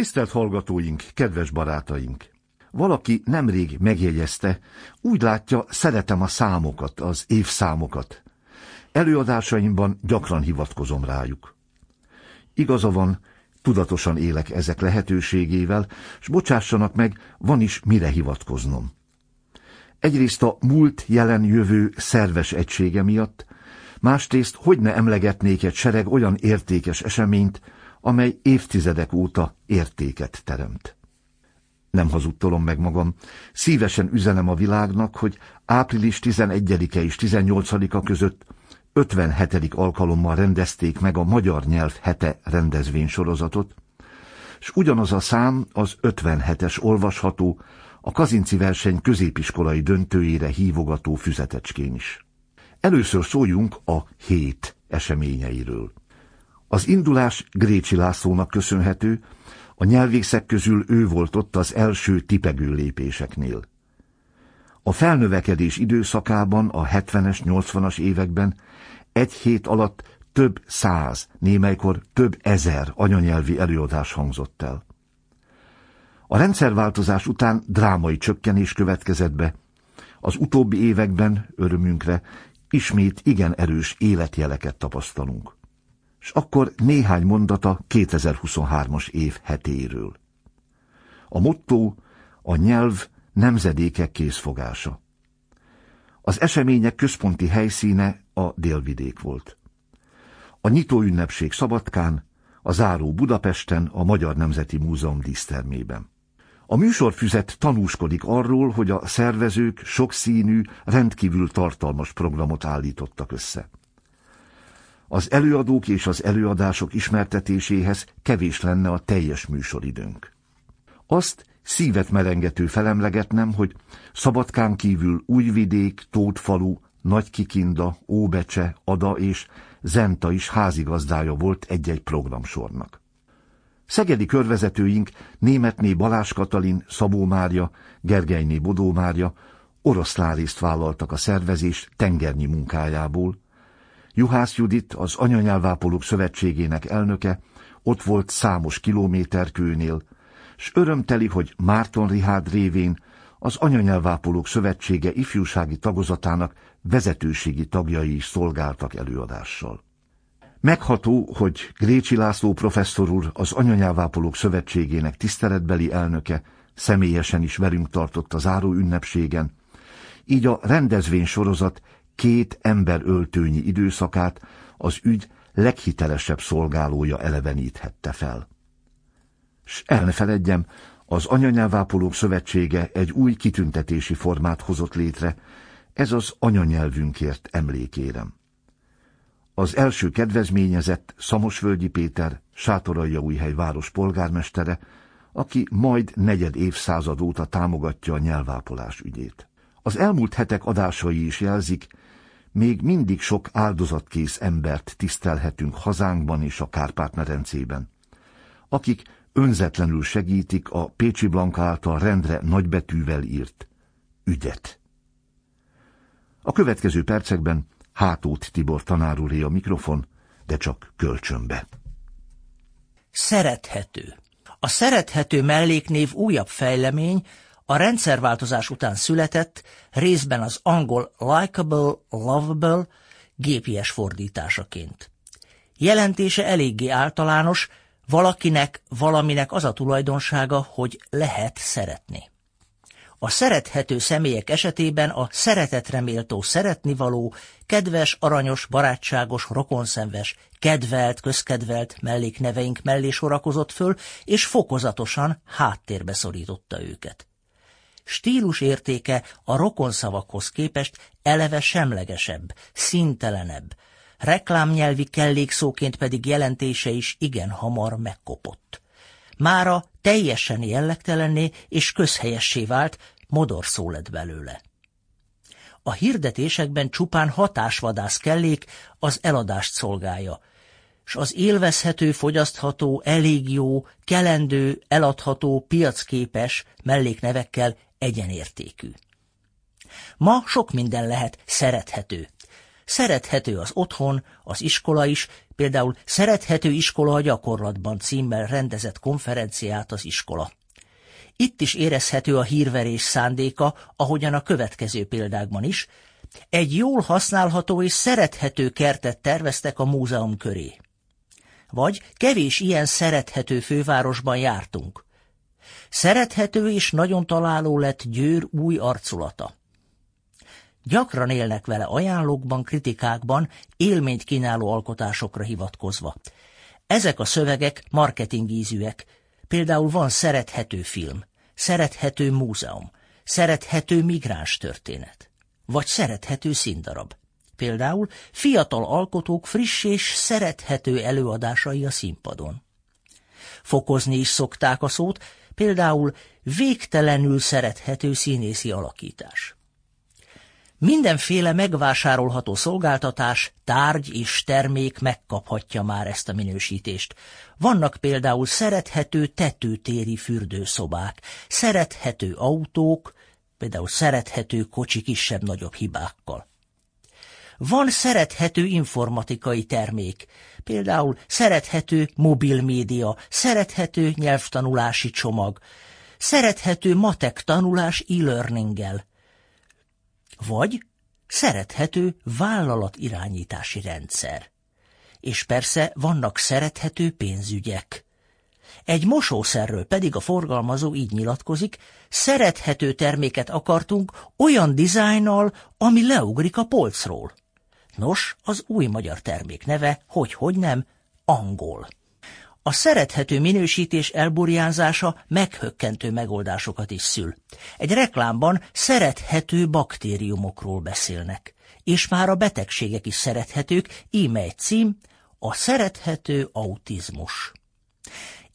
Tisztelt hallgatóink, kedves barátaink! Valaki nemrég megjegyezte, úgy látja, szeretem a számokat, az évszámokat. Előadásaimban gyakran hivatkozom rájuk. Igaza van, tudatosan élek ezek lehetőségével, s bocsássanak meg, van is mire hivatkoznom. Egyrészt a múlt, jelen, jövő szerves egysége miatt, másrészt hogy ne emlegetnék egy sereg olyan értékes eseményt, amely évtizedek óta értéket teremt. Nem hazudtolom meg magam, szívesen üzenem a világnak, hogy április 11-e és 18-a között 57. alkalommal rendezték meg a Magyar Nyelv hete rendezvénysorozatot, és ugyanaz a szám az 57-es olvasható, a Kazinci verseny középiskolai döntőjére hívogató füzetecskén is. Először szóljunk a hét eseményeiről. Az indulás Grécsi Lászlónak köszönhető, a nyelvészek közül ő volt ott az első tipegő lépéseknél. A felnövekedés időszakában, a 70-es, 80-as években egy hét alatt több száz, némelykor több ezer anyanyelvi előadás hangzott el. A rendszerváltozás után drámai csökkenés következett be. Az utóbbi években, örömünkre, ismét igen erős életjeleket tapasztalunk. És akkor néhány mondata 2023-as év hetéről. A motto a nyelv nemzedékek készfogása. Az események központi helyszíne a délvidék volt. A nyitó ünnepség Szabadkán, a záró Budapesten, a Magyar Nemzeti Múzeum dísztermében. A műsorfüzet tanúskodik arról, hogy a szervezők sokszínű, rendkívül tartalmas programot állítottak össze. Az előadók és az előadások ismertetéséhez kevés lenne a teljes műsoridőnk. Azt szívet melengető felemlegetnem, hogy Szabadkán kívül Újvidék, Tótfalu, Nagykikinda, Óbecse, Ada és Zenta is házigazdája volt egy-egy programsornak. Szegedi körvezetőink Németné Balázs Katalin, Szabó Mária, Gergelyné Bodó Mária oroszlán vállaltak a szervezés tengernyi munkájából. Juhász Judit, az Anyanyelvápolók Szövetségének elnöke, ott volt számos kilométerkőnél, s örömteli, hogy Márton Rihárd révén az Anyanyelvápolók Szövetsége ifjúsági tagozatának vezetőségi tagjai is szolgáltak előadással. Megható, hogy Grécsi László professzor úr az Anyanyelvápolók Szövetségének tiszteletbeli elnöke személyesen is velünk tartott a záró ünnepségen, így a rendezvény sorozat két emberöltőnyi időszakát az ügy leghitelesebb szolgálója eleveníthette fel. S el ne feledjem, az Anyanyelvápolók Szövetsége egy új kitüntetési formát hozott létre, ez az anyanyelvünkért emlékérem. Az első kedvezményezett Szamosvölgyi Péter, Sátoraljaújhely város polgármestere, aki majd negyed évszázad óta támogatja a nyelvápolás ügyét. Az elmúlt hetek adásai is jelzik, még mindig sok áldozatkész embert tisztelhetünk hazánkban és a Kárpát-medencében, akik önzetlenül segítik a Pécsi Blanka által rendre nagybetűvel írt ügyet. A következő percekben Hátót Tibor tanárulé a mikrofon, de csak kölcsönbe. Szerethető. A szerethető melléknév újabb fejlemény, a rendszerváltozás után született, részben az angol likable, lovable, gépies fordításaként. Jelentése eléggé általános, valakinek, valaminek az a tulajdonsága, hogy lehet szeretni. A szerethető személyek esetében a szeretetre méltó szeretnivaló, kedves, aranyos, barátságos, rokonszenves, kedvelt, közkedvelt mellékneveink mellé sorakozott föl, és fokozatosan háttérbe szorította őket. Stílus értéke a rokonszavakhoz képest eleve semlegesebb, szintelenebb, reklámnyelvi kellékszóként pedig jelentése is igen hamar megkopott. Mára teljesen jellegtelenné és közhelyessé vált, modorszó lett belőle. A hirdetésekben csupán hatásvadász kellék az eladást szolgálja, s az élvezhető, fogyasztható, elég jó, kelendő, eladható, piacképes melléknevekkel egyenértékű. Ma sok minden lehet szerethető. Szerethető az otthon, az iskola is, Például Szerethető iskola a gyakorlatban címmel rendezett konferenciát az iskola. Itt is érezhető a hírverés szándéka, ahogyan a következő példákban is. Egy jól használható és szerethető kertet terveztek a múzeum köré. Vagy kevés ilyen szerethető fővárosban jártunk. Szerethető és nagyon találó lett Győr új arculata. Gyakran élnek vele ajánlókban, kritikákban, élményt kínáló alkotásokra hivatkozva. Ezek a szövegek marketingízűek. Például van szerethető film, szerethető múzeum, szerethető migráns történet, vagy szerethető színdarab. Például fiatal alkotók friss és szerethető előadásai a színpadon. Fokozni is szokták a szót, például végtelenül szerethető színészi alakítás. Mindenféle megvásárolható szolgáltatás, tárgy és termék megkaphatja már ezt a minősítést. Vannak például szerethető tetőtéri fürdőszobák, szerethető autók, például szerethető kocsi kisebb-nagyobb hibákkal. Van szerethető informatikai termék, például szerethető mobilmédia, szerethető nyelvtanulási csomag, szerethető matek tanulás e-learninggel, vagy szerethető vállalatirányítási rendszer. És persze vannak szerethető pénzügyek. Egy mosószerről pedig a forgalmazó így nyilatkozik, szerethető terméket akartunk olyan dizájnnal, ami leugrik a polcról. Nos, az új magyar termék neve, hogy-hogy nem, angol. A szerethető minősítés elburjánzása meghökkentő megoldásokat is szül. Egy reklámban szerethető baktériumokról beszélnek, és már a betegségek is szerethetők, íme egy cím, a szerethető autizmus.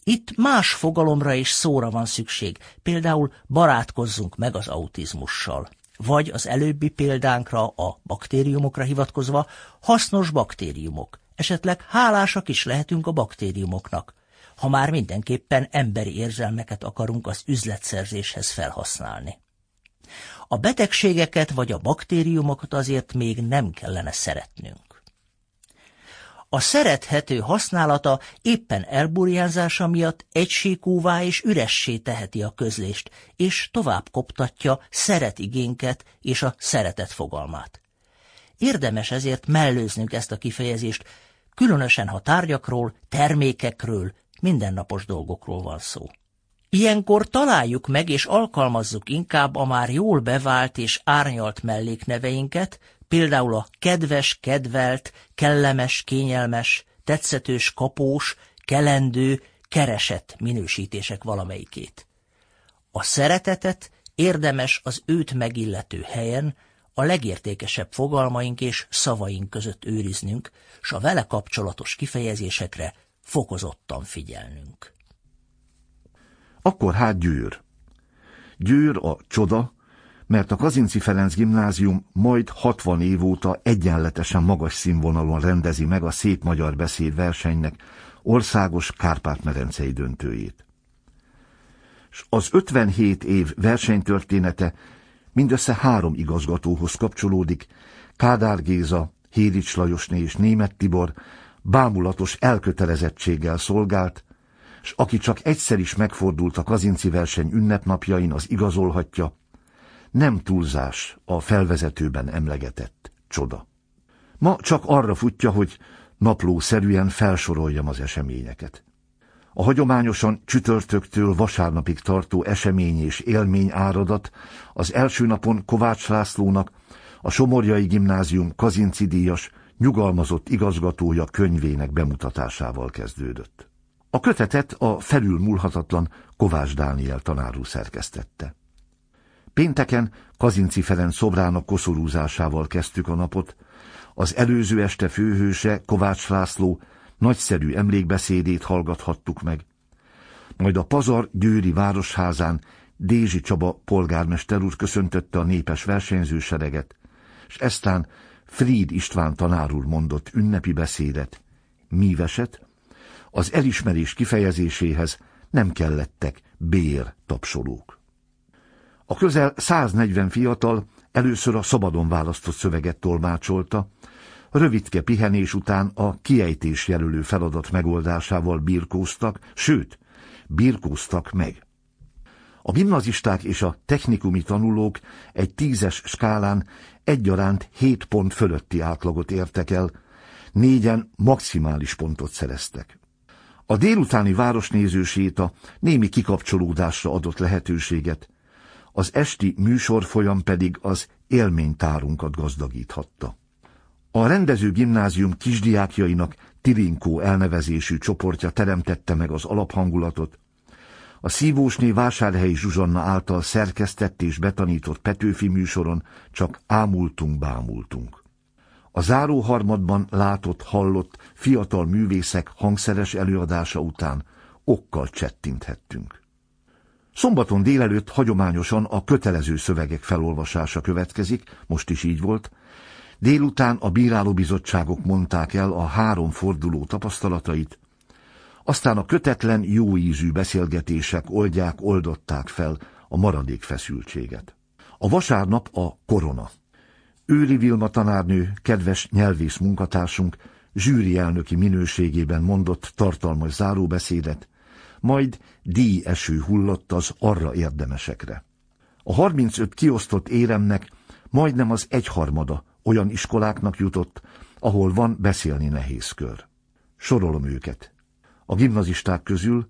Itt más fogalomra és szóra van szükség, például barátkozzunk meg az autizmussal. Vagy az előbbi példánkra, a baktériumokra hivatkozva, hasznos baktériumok, Esetleg hálásak is lehetünk a baktériumoknak, ha már mindenképpen emberi érzelmeket akarunk az üzletszerzéshez felhasználni. A betegségeket vagy a baktériumokat azért még nem kellene szeretnünk. A szerethető használata éppen elburjánzása miatt egységúvá és üressé teheti a közlést, és tovább koptatja szeretigénket és a szeretet fogalmát. Érdemes ezért mellőznünk ezt a kifejezést, különösen ha tárgyakról, termékekről, mindennapos dolgokról van szó. Ilyenkor találjuk meg és alkalmazzuk inkább a már jól bevált és árnyalt mellékneveinket, például a kedves, kedvelt, kellemes, kényelmes, tetszetős, kapós, kelendő, keresett minősítések valamelyikét. A szeretetet érdemes az őt megillető helyen, a legértékesebb fogalmaink és szavaink között őriznünk, s a vele kapcsolatos kifejezésekre fokozottan figyelnünk. Akkor hát Győr. Győr a csoda, mert a Kazinci Ferenc gimnázium majd 60 év óta egyenletesen magas színvonalon rendezi meg a szép magyar beszéd versenynek országos Kárpát-medencei döntőjét. S az 57 év versenytörténete mindössze három igazgatóhoz kapcsolódik, Kádár Géza, Hédics Lajosné és Német Tibor bámulatos elkötelezettséggel szolgált, s aki csak egyszer is megfordult a kazinci verseny ünnepnapjain, az igazolhatja, nem túlzás a felvezetőben emlegetett csoda. Ma csak arra futja, hogy naplószerűen felsoroljam az eseményeket. A hagyományosan csütörtöktől vasárnapig tartó esemény és élmény áradat az első napon Kovács Lászlónak, a Somorjai Gimnázium Kazinci díjas, nyugalmazott igazgatója könyvének bemutatásával kezdődött. A kötetet a felülmúlhatatlan Kovács Dániel tanárú szerkesztette. Pénteken Kazinci Ferenc szobrának koszorúzásával kezdtük a napot, az előző este főhőse Kovács László nagyszerű emlékbeszédét hallgathattuk meg. Majd a Pazar Győri Városházán Dézsi Csaba polgármester úr köszöntötte a népes versenyzősereget, és eztán Fried István tanár úr mondott ünnepi beszédet, míveset, az elismerés kifejezéséhez nem kellettek bér tapsolók. A közel 140 fiatal először a szabadon választott szöveget tolmácsolta, rövidke pihenés után a kiejtés jelölő feladat megoldásával birkóztak, sőt, birkóztak meg. A gimnazisták és a technikumi tanulók egy tízes skálán egyaránt 7 pont fölötti átlagot értek el, négyen maximális pontot szereztek. A délutáni városnéző séta némi kikapcsolódásra adott lehetőséget, az esti műsorfolyam pedig az élménytárunkat gazdagíthatta. A rendező gimnázium kisdiákjainak Tirinkó elnevezésű csoportja teremtette meg az alaphangulatot, a szívósné Vásárhelyi Zsuzsanna által szerkesztett és betanított Petőfi műsoron csak ámultunk, bámultunk. A záró harmadban látott, hallott fiatal művészek hangszeres előadása után okkal csettinthettünk. Szombaton délelőtt hagyományosan a kötelező szövegek felolvasása következik, most is így volt. Délután a bírálóbizottságok mondták el a három forduló tapasztalatait, aztán a kötetlen, jóízű beszélgetések oldják, oldották fel a maradék feszültséget. A vasárnap a korona. Őri Vilma tanárnő, kedves nyelvész munkatársunk, zsűri elnöki minőségében mondott tartalmas záróbeszédet, majd díjeső hullott az arra érdemesekre. A 35 kiosztott éremnek majdnem az egyharmada olyan iskoláknak jutott, ahol van beszélni nehéz kör. Sorolom őket. A gimnazisták közül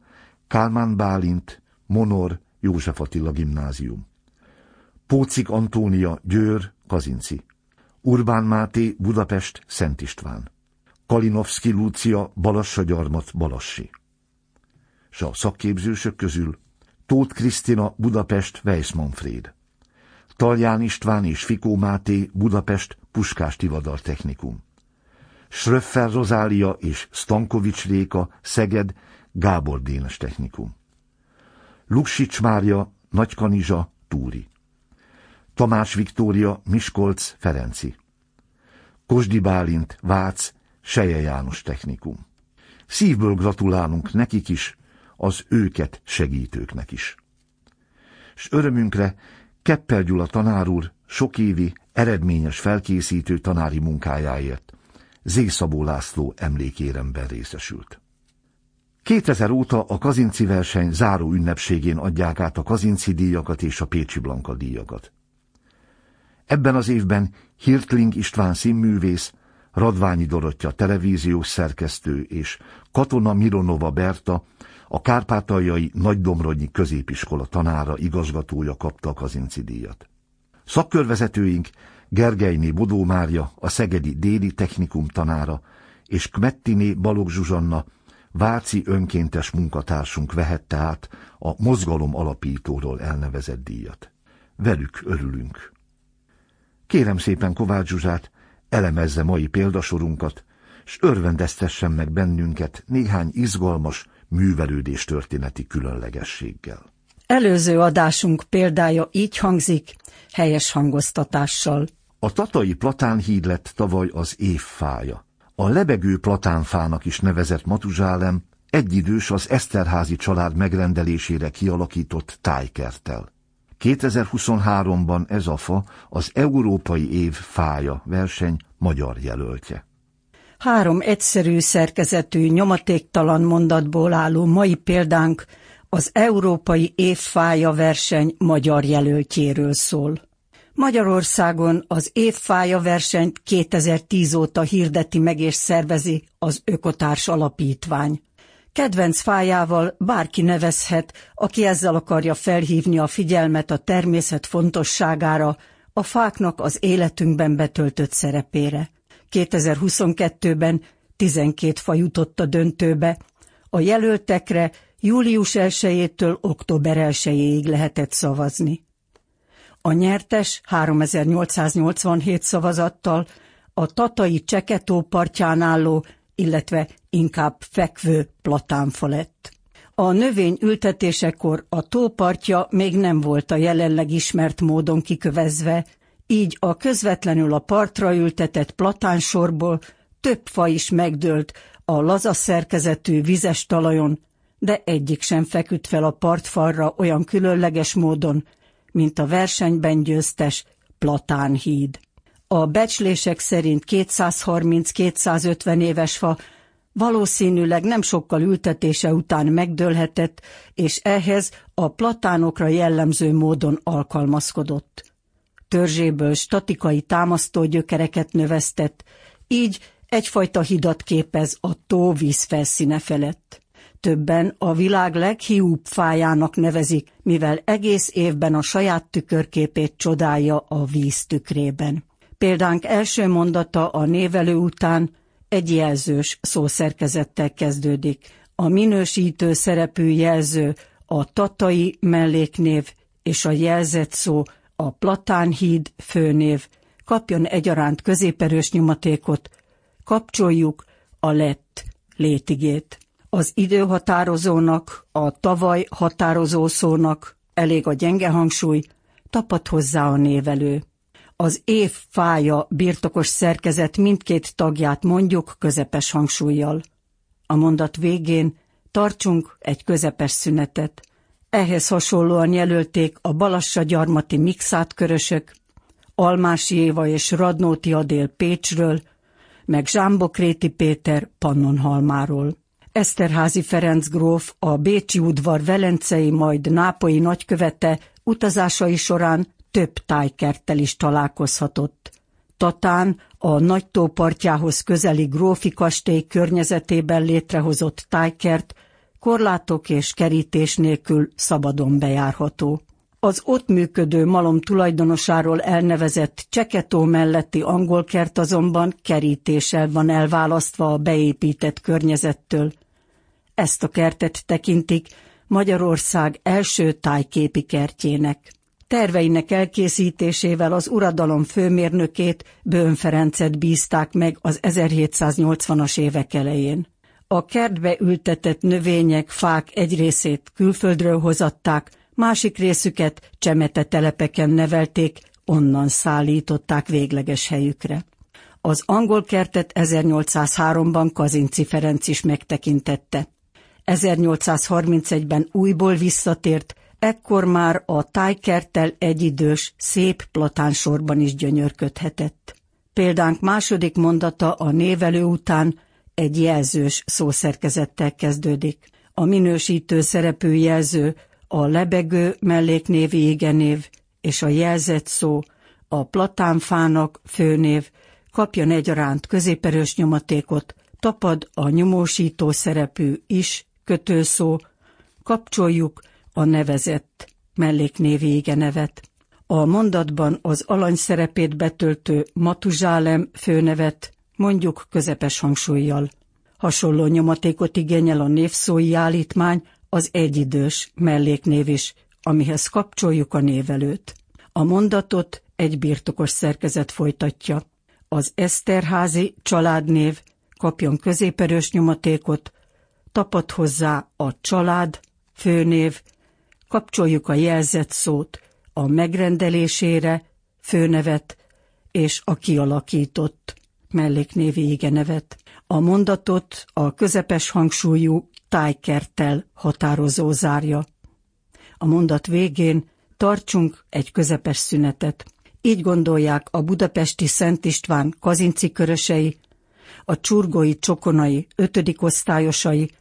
Kálmán Bálint, Monor, József Attila gimnázium. Pócik Antónia, Győr, Kazinci. Urbán Máté, Budapest, Szent István. Kalinowski Lúcia, Balassa Gyarmat, Balassi. S a szakképzősök közül Tóth Krisztina, Budapest, Weiss Manfred. Talján István és Fikó Máté, Budapest, Puskás Tivadar Technikum. Schröffer Rozália és Stankovics Réka, Szeged, Gábor Dénes Technikum. Luksics Mária, Nagykanizsa, Túri. Tamás Viktória, Miskolc, Ferenci. Kosdi Bálint, Vác, Seje János Technikum. Szívből gratulálunk nekik is, az őket segítőknek is. S örömünkre Keppel Gyula tanár úr sok évi, eredményes felkészítő tanári munkájáért Zészabó László emlékéremben részesült. 2000 óta a Kazinci verseny záró ünnepségén adják át a Kazinci díjakat és a Pécsi Blanka díjakat. Ebben az évben Hirtling István színművész, Radványi Dorottya televíziós szerkesztő és Katona Mironova Berta, a Kárpátaljai Nagydomrodnyi középiskola tanára igazgatója kapta a Kazinci díjat. Szakkörvezetőink Gergelyné Bodó Mária, a Szegedi Déli Technikum tanára, és Kmettiné Balogh Zsuzsanna, Váci önkéntes munkatársunk vehette át a mozgalom alapítóról elnevezett díjat. Velük örülünk. Kérem szépen Kovács Zsuzsát, elemezze mai példasorunkat, s örvendeztessen meg bennünket néhány izgalmas művelődés történeti különlegességgel. Előző adásunk példája így hangzik, helyes hangoztatással. A tatai platánhíd lett tavaly az évfája. A lebegő platánfának is nevezett Matuzsálem egyidős az Eszterházi család megrendelésére kialakított tájkertel. 2023-ban ez a fa az Európai Év fája verseny magyar jelöltje. Három egyszerű szerkezetű, nyomatéktalan mondatból álló mai példánk az Európai Évfája verseny magyar jelöltjéről szól. Magyarországon az évfája versenyt 2010 óta hirdeti meg és szervezi az Ökotárs Alapítvány. Kedvenc fájával bárki nevezhet, aki ezzel akarja felhívni a figyelmet a természet fontosságára, a fáknak az életünkben betöltött szerepére. 2022-ben 12 fa jutott a döntőbe, a jelöltekre július 1-től október 1-ig lehetett szavazni. A nyertes 3887 szavazattal a tatai Cseketó partján álló, illetve inkább fekvő platánfa lett. A növény ültetésekor a tópartja még nem volt a jelenleg ismert módon kikövezve, így a közvetlenül a partra ültetett platánsorból több fa is megdőlt a laza szerkezetű vizes talajon, de egyik sem feküdt fel a partfalra olyan különleges módon, mint a versenyben győztes Platánhíd. A becslések szerint 230-250 éves fa valószínűleg nem sokkal ültetése után megdőlhetett, és ehhez a platánokra jellemző módon alkalmazkodott. Törzséből statikai támasztó gyökereket növesztett, így egyfajta hidat képez a tó vízfelszíne felett. Többen a világ leghiúbb fájának nevezik, mivel egész évben a saját tükörképét csodálja a víz tükrében. Példánk első mondata a névelő után egy jelzős szószerkezettel kezdődik. A minősítő szerepű jelző a tatai melléknév és a jelzett szó a Platánhíd főnév kapjon egyaránt középerős nyomatékot, kapcsoljuk a lett létigét. Az időhatározónak, a tavaly határozó szónak elég a gyenge hangsúly, tapad hozzá a névelő. Az év fája birtokos szerkezet mindkét tagját mondjuk közepes hangsúlyjal. A mondat végén tartsunk egy közepes szünetet. Ehhez hasonlóan jelölték a Balassa gyarmati mixát körösök, Almási Éva és Radnóti Adél Pécsről, meg Zsámbokréti Péter Pannonhalmáról. Eszterházi Ferenc gróf, a Bécsi udvar velencei, majd nápoi nagykövete utazásai során több tájkerttel is találkozhatott. Tatán a nagy tópartjához közeli grófi kastély környezetében létrehozott tájkert korlátok és kerítés nélkül szabadon bejárható. Az ott működő malom tulajdonosáról elnevezett Cseketó melletti angol kert azonban kerítéssel van elválasztva a beépített környezettől. Ezt a kertet tekintik Magyarország első tájképi kertjének. Terveinek elkészítésével az uradalom főmérnökét, Bőn Ferencet bízták meg az 1780-as évek elején. A kertbe ültetett növények, fák egy részét külföldről hozatták, másik részüket csemete telepeken nevelték, onnan szállították végleges helyükre. Az angol kertet 1803-ban Kazinci Ferenc is megtekintette. 1831-ben újból visszatért, ekkor már a tájkerttel egyidős, szép platánsorban is gyönyörködhetett. Példánk második mondata a névelő után egy jelzős szószerkezettel kezdődik. A minősítő szerepű jelző a lebegő melléknévi igenév és a jelzett szó a platánfának főnév kapjon egyaránt középerős nyomatékot, tapad a nyomósító szerepű is kötőszó, kapcsoljuk a nevezett melléknévi nevet. A mondatban az alany szerepét betöltő Matuzsálem főnevet mondjuk közepes hangsúlyjal. Hasonló nyomatékot igényel a névszói állítmány, az egyidős melléknév is, amihez kapcsoljuk a névelőt. A mondatot egy birtokos szerkezet folytatja. Az Eszterházi családnév kapjon középerős nyomatékot, tapad hozzá a család, főnév, kapcsoljuk a jelzett szót a megrendelésére, főnevet és a kialakított melléknévi igenevet. A mondatot a közepes hangsúlyú tájkerttel határozó zárja. A mondat végén tartsunk egy közepes szünetet. Így gondolják a budapesti Szent István kazinci körösei, a csurgói csokonai ötödik osztályosai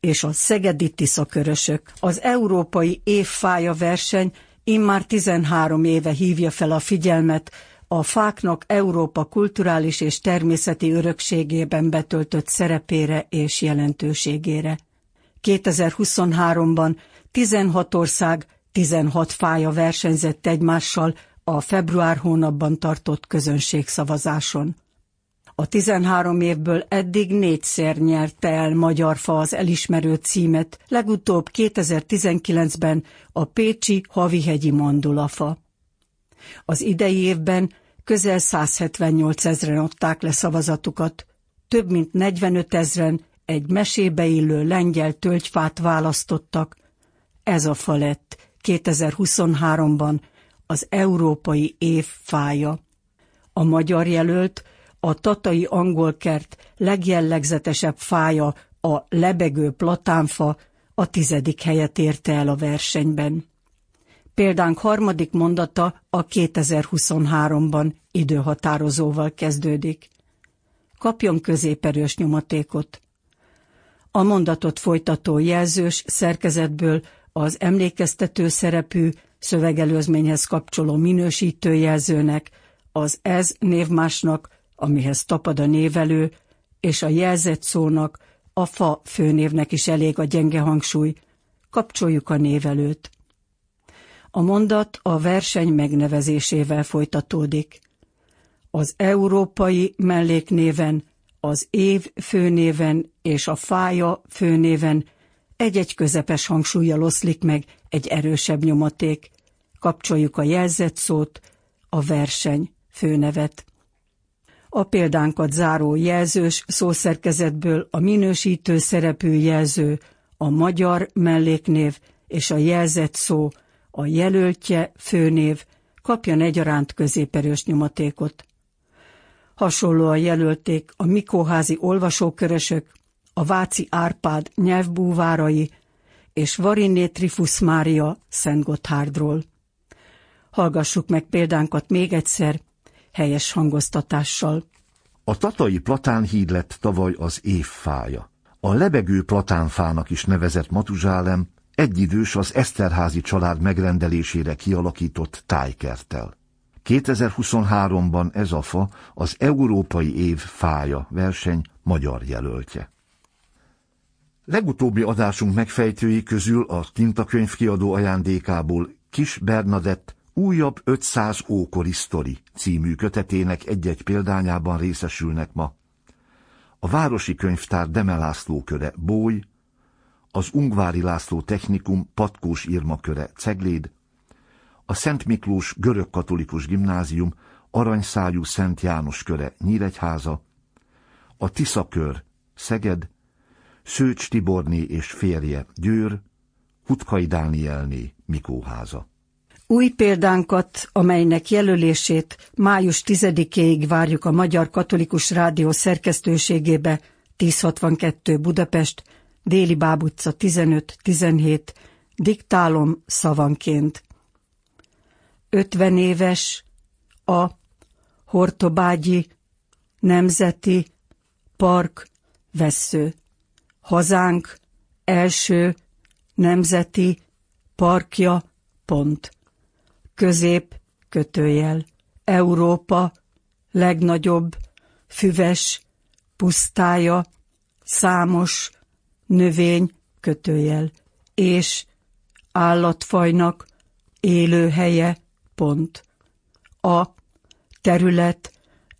és a szegedi tiszakörösök. Az európai évfája verseny immár 13 éve hívja fel a figyelmet a fáknak Európa kulturális és természeti örökségében betöltött szerepére és jelentőségére. 2023-ban 16 ország 16 fája versenyzett egymással a február hónapban tartott közönségszavazáson. A 13 évből eddig négyszer nyerte el Magyar Fa az elismerő címet, legutóbb 2019-ben a Pécsi Havihegyi Mandulafa. Az idei évben közel 178 ezeren adták le szavazatukat, több mint 45 ezren egy mesébe illő lengyel tölgyfát választottak. Ez a fa lett 2023-ban az európai év fája. A magyar jelölt a tatai angolkert legjellegzetesebb fája, a lebegő platánfa a tizedik helyet érte el a versenyben. Példánk harmadik mondata a 2023-ban időhatározóval kezdődik. Kapjon középerős nyomatékot. A mondatot folytató jelzős szerkezetből az emlékeztető szerepű szövegelőzményhez kapcsoló minősítőjelzőnek, az ez névmásnak, amihez tapad a névelő, és a jelzett szónak, a fa főnévnek is elég a gyenge hangsúly, kapcsoljuk a névelőt. A mondat a verseny megnevezésével folytatódik. Az európai melléknéven, az év főnéven és a fája főnéven egy-egy közepes hangsúlyjal oszlik meg egy erősebb nyomaték. Kapcsoljuk a jelzett szót, a verseny főnevet. A példánkat záró jelzős szószerkezetből a minősítő szerepű jelző, a magyar melléknév és a jelzett szó, a jelöltje, főnév kapjon egyaránt középerős nyomatékot. Hasonlóan jelölték a Mikóházi olvasókörösök, a Váci Árpád nyelvbúvárai és Variné Trifus Mária Szent Gotthárdról. Hallgassuk meg példánkat még egyszer, helyes hangoztatással. A tatai platánhíd lett tavaly az évfája. A lebegő platánfának is nevezett Matuzsálem egyidős az Eszterházi család megrendelésére kialakított tájkerttel. 2023-ban ez a fa az Európai Év fája verseny magyar jelöltje. Legutóbbi adásunk megfejtői közül a Tintakönyv kiadó ajándékából Kis Bernadett újabb 500 ókori sztori című kötetének egy-egy példányában részesülnek ma. A Városi Könyvtár Deme László köre Bój, az Ungvári László Technikum Patkós Irma köre Cegléd, a Szent Miklós Görög-Katolikus Gimnázium Aranyszájú Szent János köre Nyíregyháza, a Tisza kör Szeged, Szőcs Tiborné és férje Győr, Hutkai Dánielné Mikóháza. Új példánkat, amelynek jelölését május 10-éig várjuk a Magyar Katolikus Rádió szerkesztőségébe 1062 Budapest, Déli Báb utca 15-17, diktálom szavanként. 50 éves a Hortobágyi Nemzeti Park vesző. Hazánk első nemzeti parkja pont közép, kötőjel, Európa legnagyobb, füves, pusztája, számos, növény, kötőjel, és állatfajnak élőhelye, pont. A terület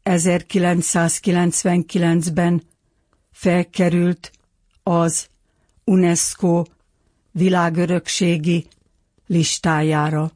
1999-ben felkerült az UNESCO világörökségi listájára.